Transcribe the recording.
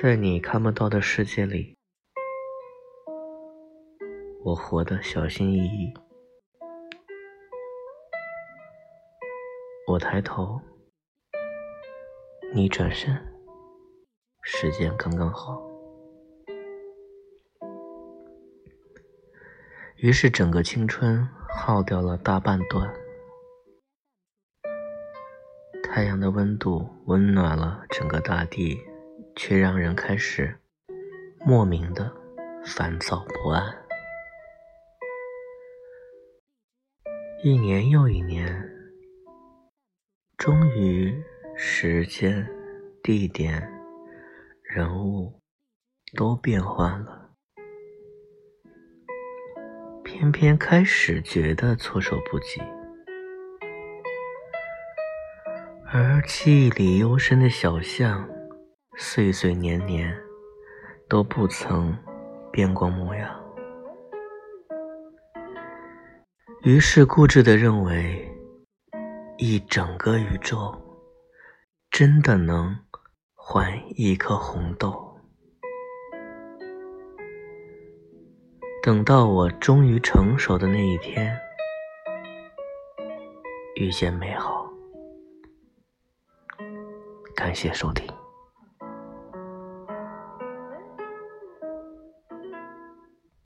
在你看不到的世界里，我活得小心翼翼。我抬头，你转身，时间刚刚好。于是，整个青春耗掉了大半段。太阳的温度温暖了整个大地。却让人开始莫名的烦躁不安。一年又一年，终于时间、地点、人物都变换了，偏偏开始觉得措手不及，而记忆里幽深的小巷。岁岁年年都不曾变过模样，于是固执的认为，一整个宇宙真的能换一颗红豆。等到我终于成熟的那一天，遇见美好。感谢收听。